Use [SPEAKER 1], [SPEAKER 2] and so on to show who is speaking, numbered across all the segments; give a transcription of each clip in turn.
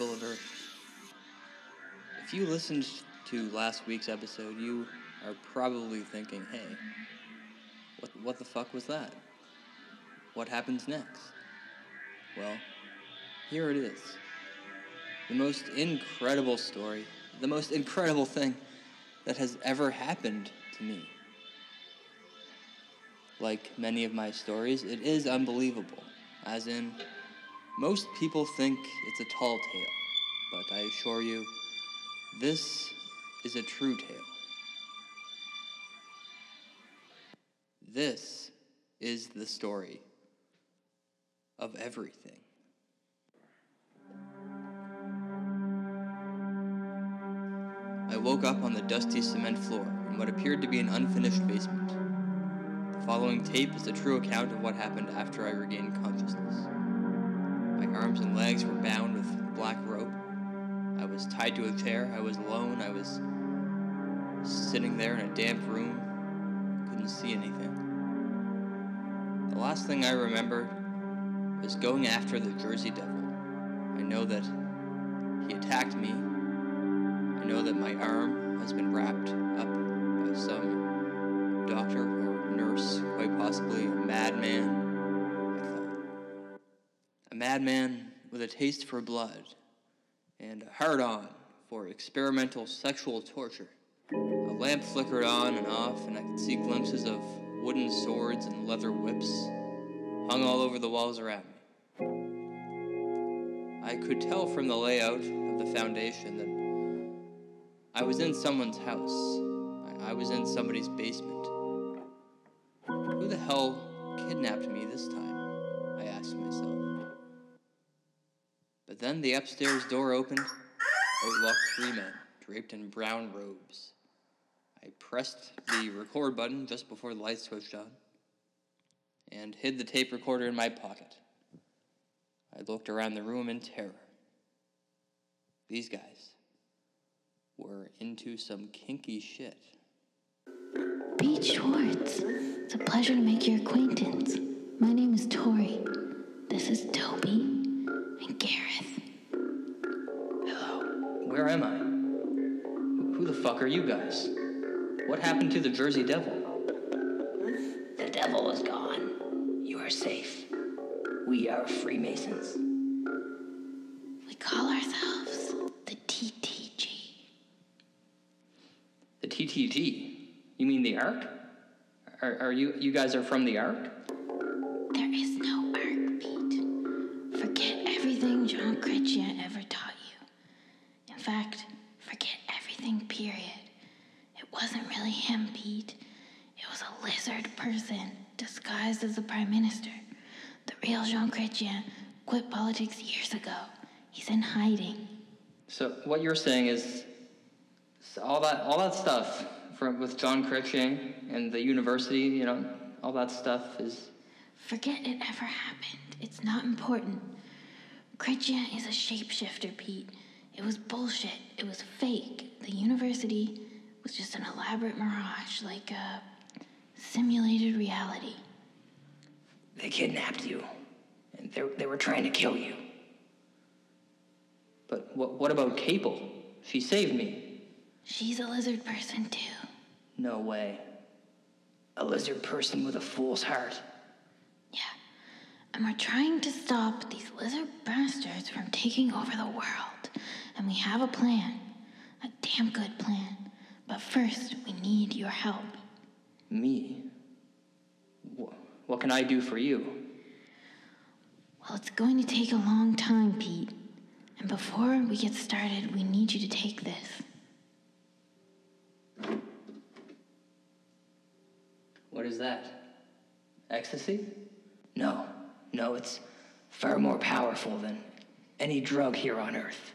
[SPEAKER 1] people. If you listened to last week's episode, you are probably thinking, hey, what, what the fuck was that? What happens next? Well, here it is. The most incredible story, the most incredible thing that has ever happened to me. Like many of my stories, it is unbelievable, as in, most people think it's a tall tale, but I assure you, this is a true tale. This is the story of everything. I woke up on the dusty cement floor in what appeared to be an unfinished basement. The following tape is a true account of what happened after I regained consciousness. My arms and legs were bound with black rope. I was tied to a chair. I was alone. I was sitting there in a damp room. Couldn't see anything. The last thing I remember was going after the Jersey Devil. I know that he attacked me. I know that my arm has been wrapped up by some doctor or nurse, quite possibly a madman. A madman with a taste for blood and a hard on for experimental sexual torture. A lamp flickered on and off, and I could see glimpses of wooden swords and leather whips hung all over the walls around me. I could tell from the layout of the foundation that I was in someone's house. I was in somebody's basement. Who the hell kidnapped me this time? I asked myself. But then the upstairs door opened. Out walked three men, draped in brown robes. I pressed the record button just before the lights switched on and hid the tape recorder in my pocket. I looked around the room in terror. These guys were into some kinky shit.
[SPEAKER 2] Pete Schwartz. It's a pleasure to make your acquaintance. My name is Tori. This is Toby Gareth.
[SPEAKER 1] Hello. Where am I? Who the fuck are you guys? What happened to the Jersey Devil?
[SPEAKER 3] The devil is gone. You are safe. We are Freemasons.
[SPEAKER 2] We call ourselves the TTG.
[SPEAKER 1] The TTG? You mean the Ark? Are, are you you guys are from the Ark? What you're saying is all that all that stuff from with John Chrétien and the university, you know, all that stuff is
[SPEAKER 2] Forget it ever happened. It's not important. Chrétien is a shapeshifter, Pete. It was bullshit. It was fake. The university was just an elaborate mirage, like a simulated reality.
[SPEAKER 3] They kidnapped you, and they, they were trying to kill you.
[SPEAKER 1] But what what about Capel? She saved me.
[SPEAKER 2] She's a lizard person, too.
[SPEAKER 1] No way.
[SPEAKER 3] A lizard person with a fool's heart.
[SPEAKER 2] Yeah. And we're trying to stop these lizard bastards from taking over the world. And we have a plan. A damn good plan. But first, we need your help.
[SPEAKER 1] Me? Wh- What can I do for you?
[SPEAKER 2] Well, it's going to take a long time, Pete. And before we get started, we need you to take this.
[SPEAKER 1] What is that? Ecstasy?
[SPEAKER 3] No, no, it's far more powerful than any drug here on Earth.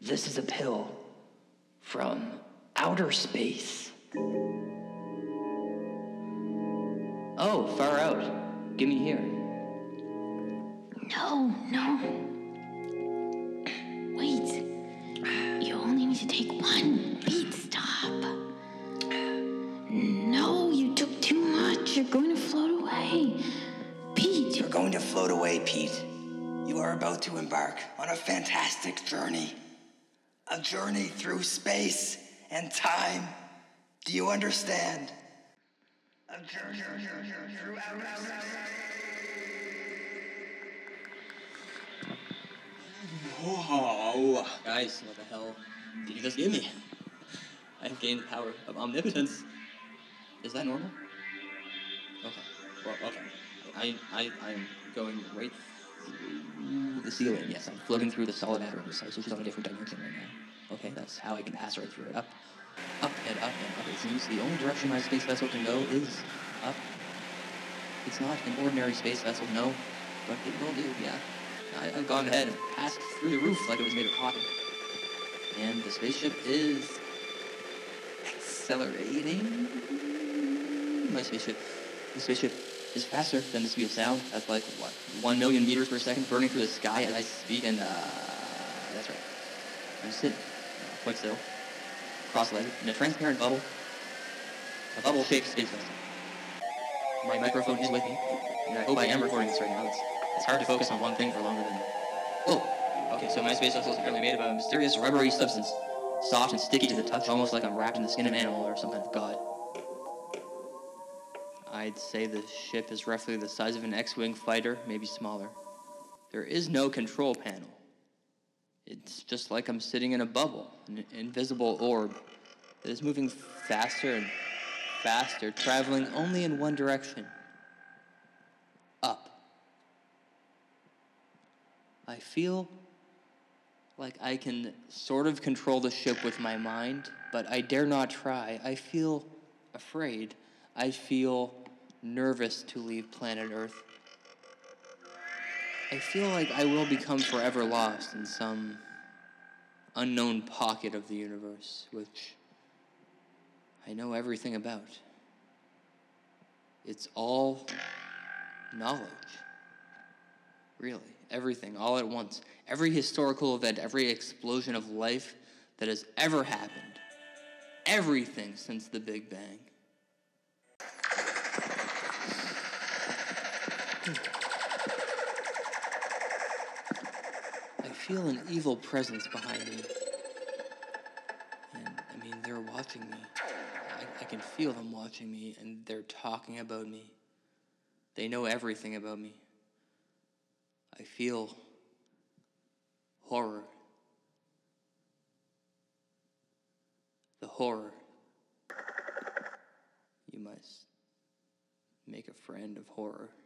[SPEAKER 3] This is a pill from outer space.
[SPEAKER 1] Oh, far out. Give me here.
[SPEAKER 2] No, no.
[SPEAKER 4] About to embark on a fantastic journey. A journey through space and time. Do you understand? A journey through
[SPEAKER 1] Whoa, guys, what the hell did you just give me? I've gained the power of omnipotence. Is that normal? Okay. Well, okay. I, I, I'm going right the ceiling. Yes, I'm floating through the solid matter size, which is on a different dimension right now. Okay, that's how I can pass right through it. Up, up, and up, and up. It seems the only direction my space vessel can go is up. It's not an ordinary space vessel, no, but it will do, yeah. I, I've gone ahead and passed through the roof like it was made of cotton. And the spaceship is accelerating. My spaceship, the spaceship is faster than the speed of sound. That's like what, one million meters per second, burning through the sky as I speak. And uh, that's right. I'm sitting, uh, quite still, cross-legged, in a transparent bubble, a bubble-shaped space vessel. My microphone is with me, and I hope I am recording this right now. It's, it's hard to focus on one thing for longer than. Whoa! Okay, so my space vessel is apparently made of a mysterious rubbery substance, soft and sticky to the touch, almost like I'm wrapped in the skin of an animal or some kind of god. I'd say the ship is roughly the size of an X-wing fighter, maybe smaller. There is no control panel. It's just like I'm sitting in a bubble, an invisible orb that is moving faster and faster, traveling only in one direction up. I feel like I can sort of control the ship with my mind, but I dare not try. I feel afraid. I feel nervous to leave planet Earth. I feel like I will become forever lost in some unknown pocket of the universe, which I know everything about. It's all knowledge. Really, everything, all at once. Every historical event, every explosion of life that has ever happened. Everything since the Big Bang. Feel an evil presence behind me. And, I mean, they're watching me. I, I can feel them watching me, and they're talking about me. They know everything about me. I feel horror. The horror. You must make a friend of horror. Horror.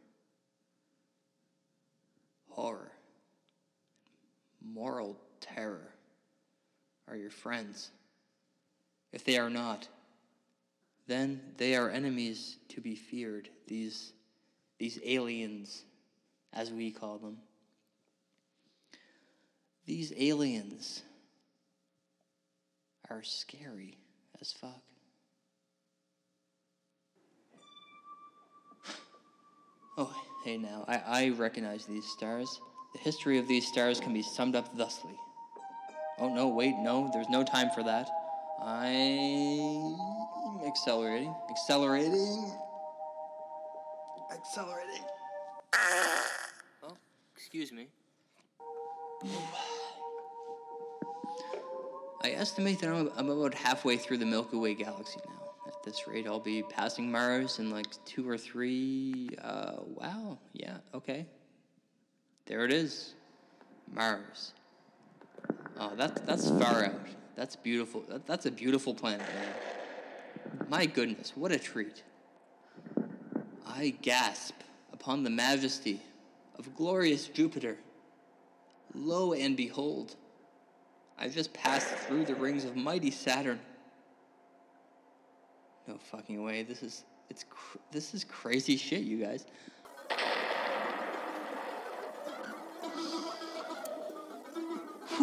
[SPEAKER 1] Moral terror are your friends. If they are not, then they are enemies to be feared, these, these aliens, as we call them. These aliens are scary as fuck. Oh, hey now, I, I recognize these stars. The history of these stars can be summed up thusly. Oh no, wait, no, there's no time for that. I'm accelerating, accelerating, accelerating. Oh, excuse me. I estimate that I'm, I'm about halfway through the Milky Way galaxy now. At this rate, I'll be passing Mars in like two or three. Uh, wow, yeah, okay. There it is, Mars. Oh, that, that's far out. That's beautiful. That, that's a beautiful planet, man. My goodness, what a treat. I gasp upon the majesty of glorious Jupiter. Lo and behold, I've just passed through the rings of mighty Saturn. No fucking way. This is it's cr- this is crazy shit, you guys.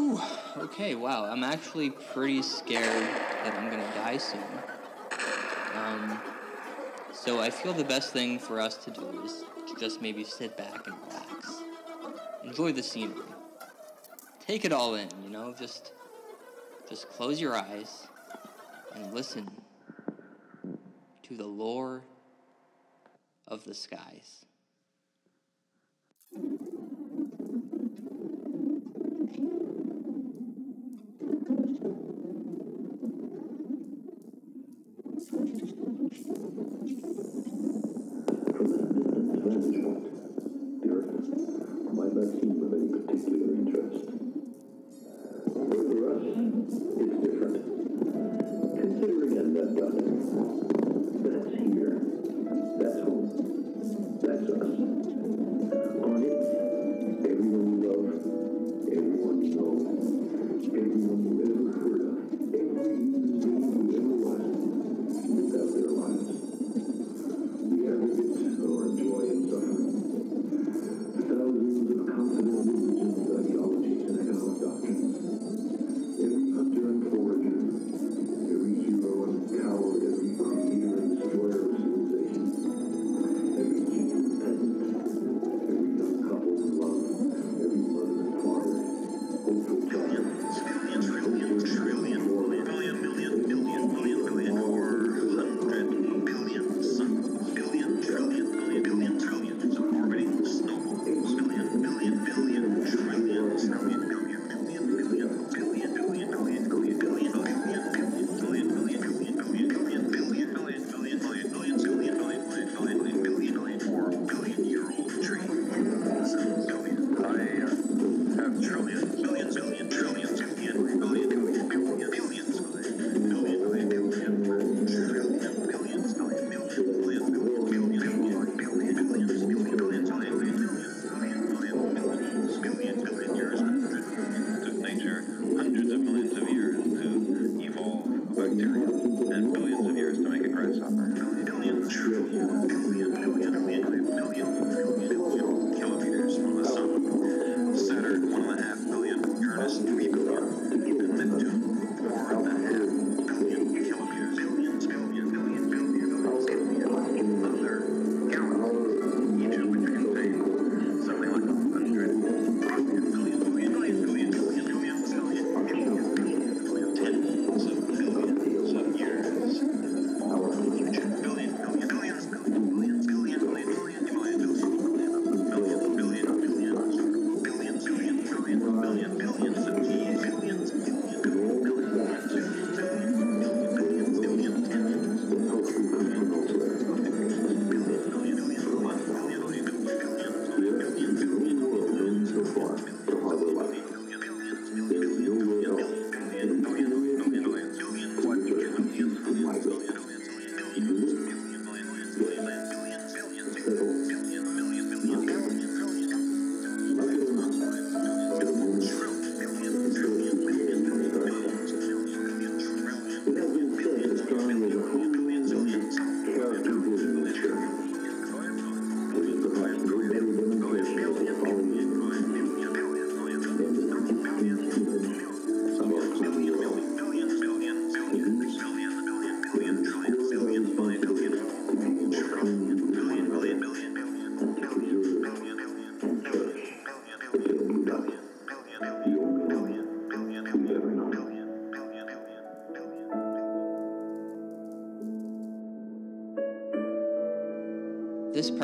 [SPEAKER 1] Whew. Okay, wow. I'm actually pretty scared that I'm gonna die soon. Um, so I feel the best thing for us to do is to just maybe sit back and relax. Enjoy the scenery. Take it all in, you know, just just close your eyes and listen to the lore of the skies.
[SPEAKER 5] From that distant transit, the Earth might not seem of any particular interest.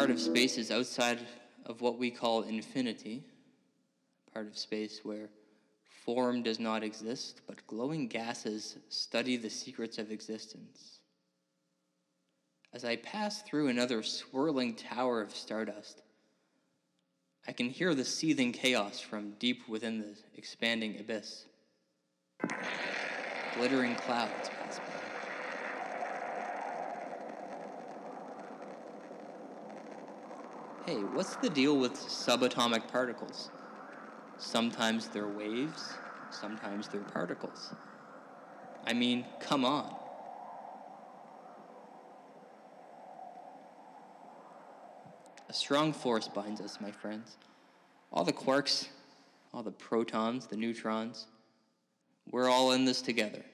[SPEAKER 5] Part of space is outside of what we call infinity, part of space where form does not exist, but glowing gases study the secrets of existence. As I pass through another swirling tower of stardust, I can hear the seething chaos from deep within the expanding abyss. Glittering clouds pass by. Hey, what's the deal with subatomic particles? Sometimes they're waves, sometimes they're particles. I mean, come on. A strong force binds us, my friends. All the quarks, all the protons, the neutrons, we're all in this together.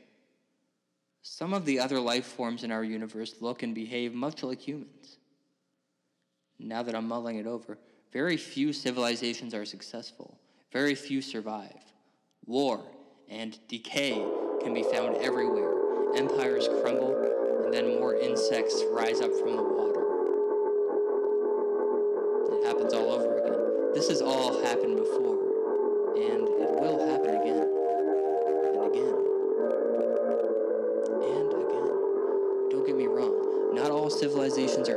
[SPEAKER 5] Some of the other life forms in our universe look and behave much like humans. Now that I'm mulling it over, very few civilizations are successful, very few survive. War and decay can be found everywhere. Empires crumble, and then more insects rise up from the water. It happens all over again. This has all happened before, and it will happen again, and again, and again. Don't get me wrong, not all civilizations are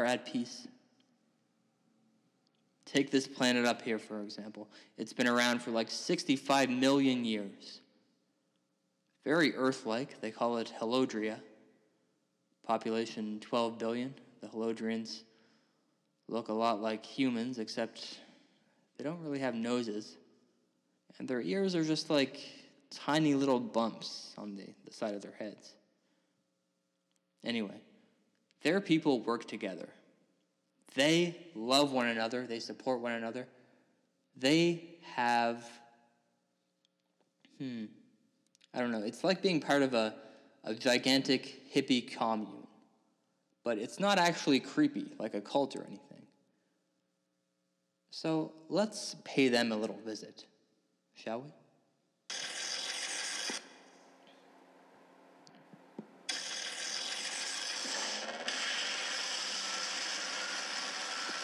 [SPEAKER 5] are at peace.
[SPEAKER 1] Take this planet up here, for example. It's been around for like 65 million years. Very Earth like. They call it Helodria. Population 12 billion. The Helodrians look a lot like humans, except they don't really have noses. And their ears are just like tiny little bumps on the, the side of their heads. Anyway, their people work together. They love one another, they support one another. They have, hmm, I don't know, it's like being part of a, a gigantic hippie commune. But it's not actually creepy, like a cult or anything. So let's pay them a little visit, shall we?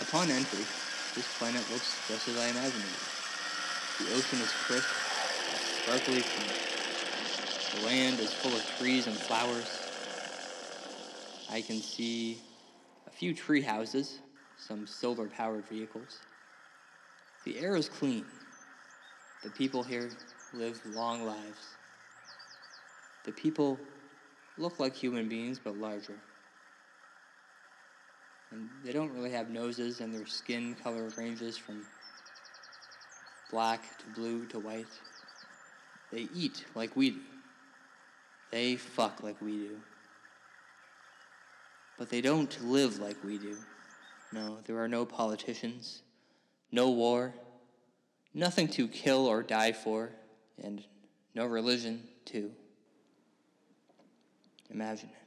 [SPEAKER 1] Upon entry, this planet looks just as I imagined it. The ocean is crisp, sparkly clean. The land is full of trees and flowers. I can see a few tree houses, some solar-powered vehicles. The air is clean. The people here live long lives. The people look like human beings, but larger. And they don't really have noses, and their skin color ranges from black to blue to white. They eat like we do. They fuck like we do. But they don't live like we do. No, there are no politicians, no war, nothing to kill or die for, and no religion, too. Imagine it.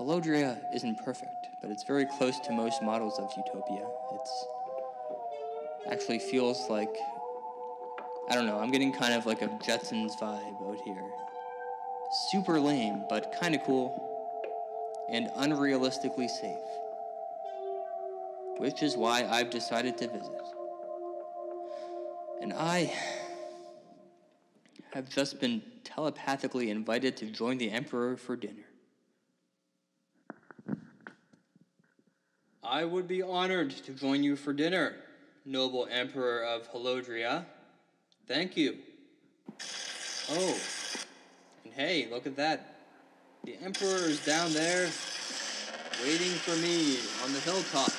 [SPEAKER 1] Elodria isn't perfect, but it's very close to most models of utopia. It's actually feels like I don't know, I'm getting kind of like a Jetsons vibe out here. Super lame, but kind of cool and unrealistically safe which is why I've decided to visit. And I have just been telepathically invited to join the Emperor for dinner. I would be honored to join you for dinner, noble Emperor of Helodria. Thank you. Oh, and hey, look at that. The Emperor is down there waiting for me on the hilltop.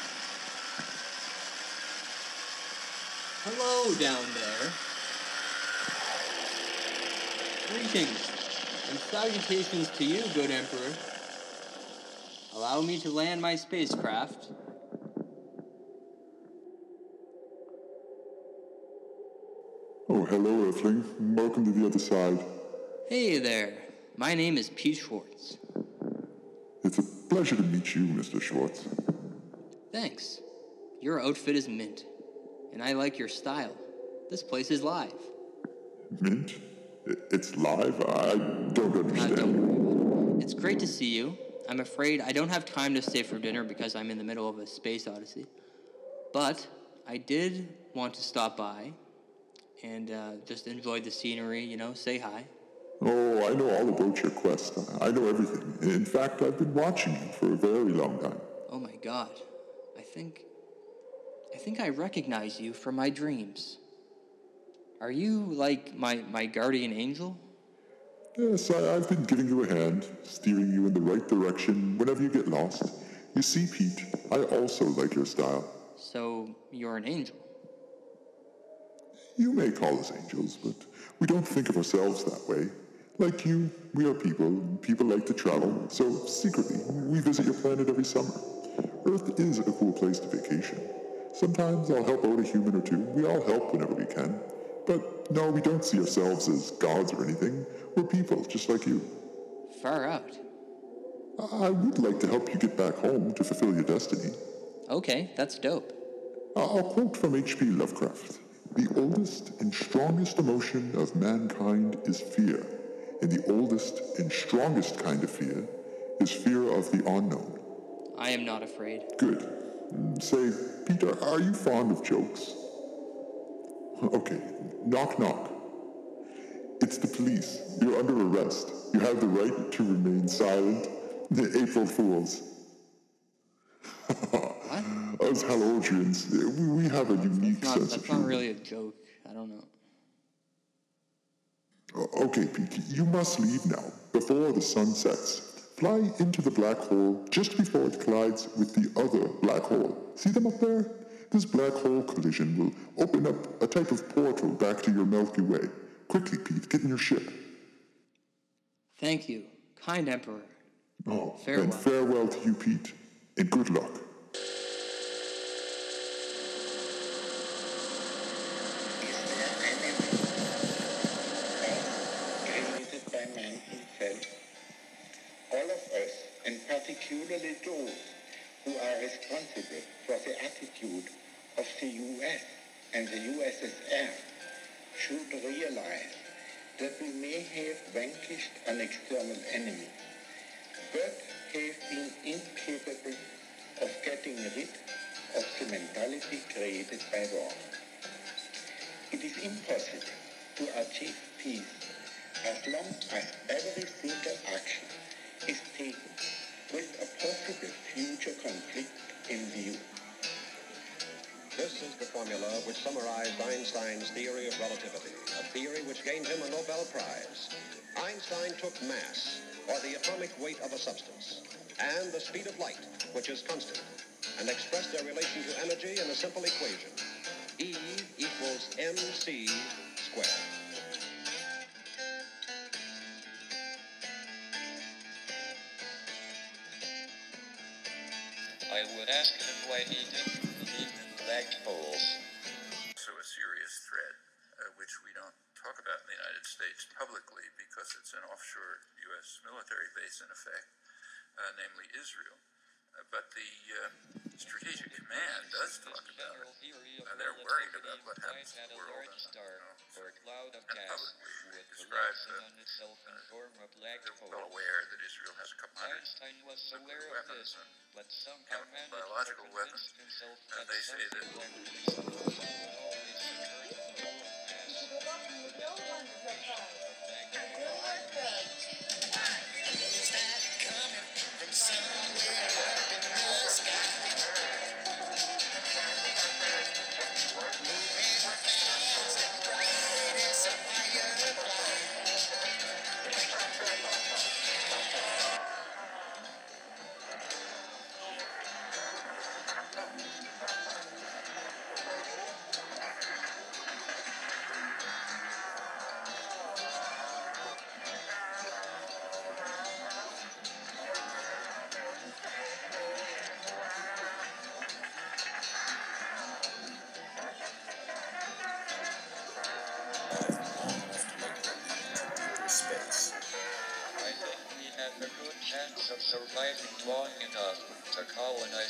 [SPEAKER 1] Hello down there. Greetings and salutations to you, good Emperor. Allow me to land my spacecraft.
[SPEAKER 6] Hello, Earthling. Welcome to the other side.
[SPEAKER 1] Hey there. My name is Pete Schwartz.
[SPEAKER 6] It's a pleasure to meet you, Mr. Schwartz.
[SPEAKER 1] Thanks. Your outfit is mint and I like your style. This place is live.
[SPEAKER 6] Mint? It's live? I don't understand. Uh,
[SPEAKER 1] don't it's great to see you. I'm afraid I don't have time to stay for dinner because I'm in the middle of a space odyssey. But I did want to stop by and uh, just enjoy the scenery, you know, say hi.
[SPEAKER 6] Oh, I know all about your quest. I know everything. In fact, I've been watching you for a very long time.
[SPEAKER 1] Oh my god. I think I think I recognize you from my dreams. Are you like my, my guardian angel?
[SPEAKER 6] Yes, I, have been giving you a hand, steering you in the right direction whenever you get lost. You see, Pete, I also like your style.
[SPEAKER 1] So, you're an angel?
[SPEAKER 6] You may call us angels, but we don't think of ourselves that way. Like you, we are people. People like to travel, so secretly, we visit your planet every summer. Earth is a cool place to vacation. Sometimes I'll help out a human or two. We all help whenever we can. But no, we don't see ourselves as gods or anything. We're people, just like you.
[SPEAKER 1] Far out.
[SPEAKER 6] I would like to help you get back home to fulfill your destiny.
[SPEAKER 1] Okay, that's dope.
[SPEAKER 6] Uh, I'll quote from H.P. Lovecraft The oldest and strongest emotion of mankind is fear, and the oldest and strongest kind of fear is fear of the unknown.
[SPEAKER 1] I am not afraid.
[SPEAKER 6] Good. Say, Peter, are you fond of jokes? Okay, knock knock. It's the police. You're under arrest. You have the right to remain silent. The April Fools. Us Helodrians, we, we have a unique
[SPEAKER 1] Not,
[SPEAKER 6] sense of
[SPEAKER 1] that's not
[SPEAKER 6] humor.
[SPEAKER 1] really a joke. I don't know.
[SPEAKER 6] Okay, Pete, you must leave now, before the sun sets. Fly into the black hole just before it collides with the other black hole. See them up there? This black hole collision will open up a type of portal back to your Milky Way. Quickly, Pete, get in your ship.
[SPEAKER 1] Thank you, kind Emperor.
[SPEAKER 6] Oh,
[SPEAKER 1] Farewell.
[SPEAKER 6] and farewell to you, Pete, and good luck.
[SPEAKER 7] And the USSR, should realize that we may have vanquished an external enemy, but have been incapable of getting rid of the mentality created by war. It is impossible to achieve peace as long as every single action is taken
[SPEAKER 8] summarized Einstein's theory of relativity, a theory which gained him a Nobel Prize. Einstein took mass, or the atomic weight of a substance, and the speed of light, which is constant, and expressed their relation to energy in a simple equation. E equals mc squared.
[SPEAKER 9] I would ask him why he didn't believe in black holes.
[SPEAKER 10] Israel. Uh, but the uh, Strategic Command does talk about it. Uh, they're worried about what happens
[SPEAKER 9] in
[SPEAKER 10] the world and, you know,
[SPEAKER 9] cloud of
[SPEAKER 10] and publicly describe the-
[SPEAKER 9] black
[SPEAKER 10] They're well aware that Israel has a couple hundred nuclear
[SPEAKER 9] aware of
[SPEAKER 10] weapons and chemical biological weapons, and they say that-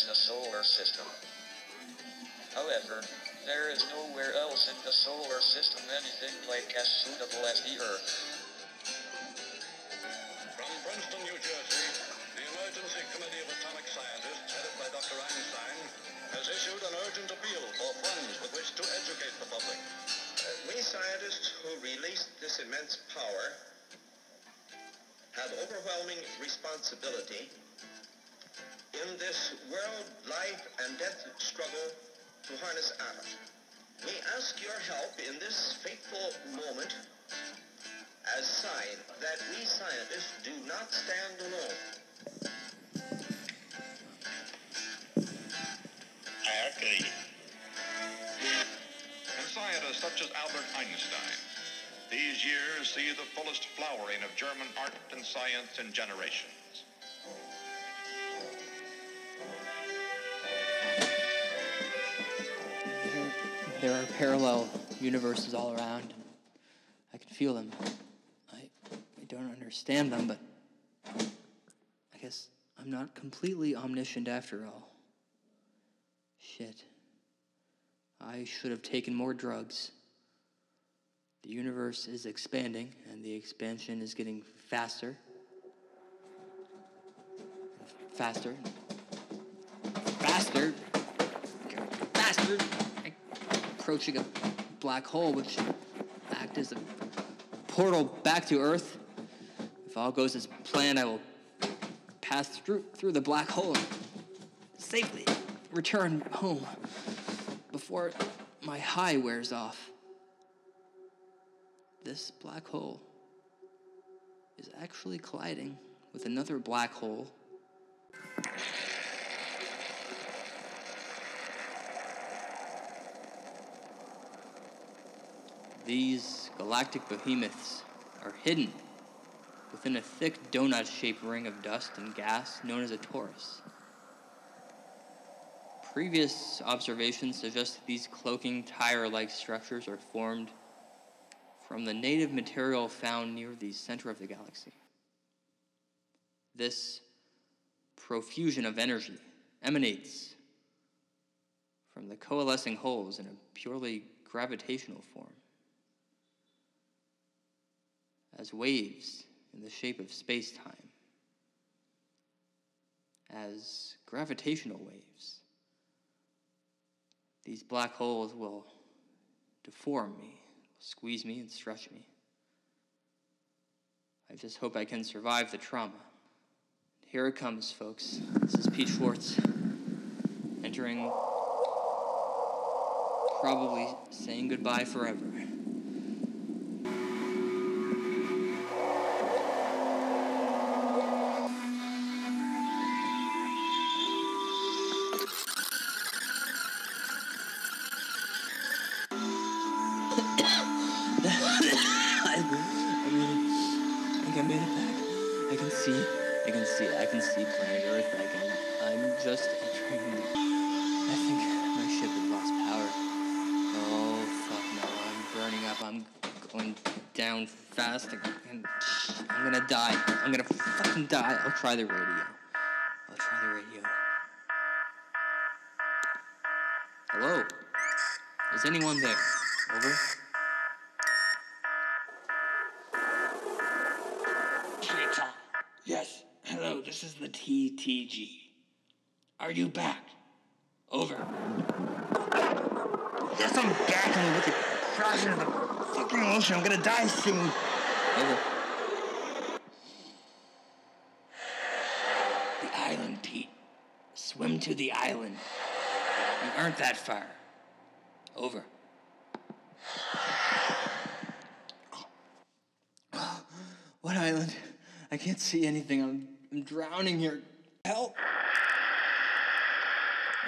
[SPEAKER 9] the solar system. However, there is nowhere else in the solar system anything like as suitable as the Earth.
[SPEAKER 8] From Princeton, New Jersey, the Emergency Committee of Atomic Scientists, headed by Dr. Einstein, has issued an urgent appeal for funds with which to educate the public.
[SPEAKER 11] Uh, we scientists who released this immense power have overwhelming responsibility in this world life and death struggle to harness atom. We ask your help in this fateful moment as sign that we scientists do not stand alone.
[SPEAKER 7] I agree.
[SPEAKER 8] And scientists such as Albert Einstein. These years see the fullest flowering of German art and science in generations.
[SPEAKER 1] There are parallel universes all around. I can feel them. I, I don't understand them, but I guess I'm not completely omniscient after all. Shit. I should have taken more drugs. The universe is expanding, and the expansion is getting faster. Faster. Faster. Faster. Approaching a black hole, which act as a portal back to Earth. If all goes as planned, I will pass through through the black hole and safely return home before my high wears off. This black hole is actually colliding with another black hole. These galactic behemoths are hidden within a thick donut shaped ring of dust and gas known as a torus. Previous observations suggest that these cloaking tire like structures are formed from the native material found near the center of the galaxy. This profusion of energy emanates from the coalescing holes in a purely gravitational form. As waves in the shape of space time, as gravitational waves, these black holes will deform me, squeeze me, and stretch me. I just hope I can survive the trauma. Here it comes, folks. This is Pete Schwartz entering, probably saying goodbye forever. I can see, I can see, I can see planet Earth. I can, I'm just entering. I think my ship has lost power. Oh fuck no! I'm burning up. I'm going down fast. and I'm gonna die. I'm gonna fucking die. I'll try the radio. I'll try the radio. Hello? Is anyone there? Over.
[SPEAKER 4] TTG. Are you back? Over. Yes, I'm back. I'm about to crash into the fucking ocean. I'm gonna die soon.
[SPEAKER 1] Over.
[SPEAKER 4] The island, Pete. Swim to the island. You aren't that far.
[SPEAKER 1] Over. What island? I can't see anything. I'm, I'm drowning here. Help!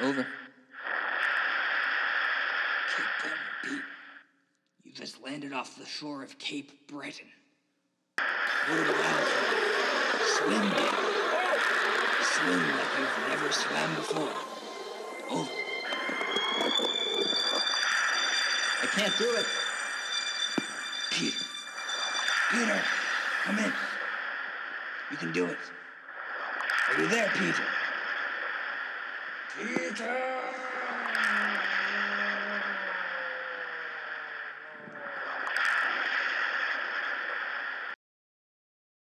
[SPEAKER 1] Over.
[SPEAKER 4] Cape Breton, Pete. You just landed off the shore of Cape Breton. The. Swim. Swim like you've never swam before. Over.
[SPEAKER 1] I can't do it.
[SPEAKER 4] Peter. Peter, come in. You can do it. There? Peter!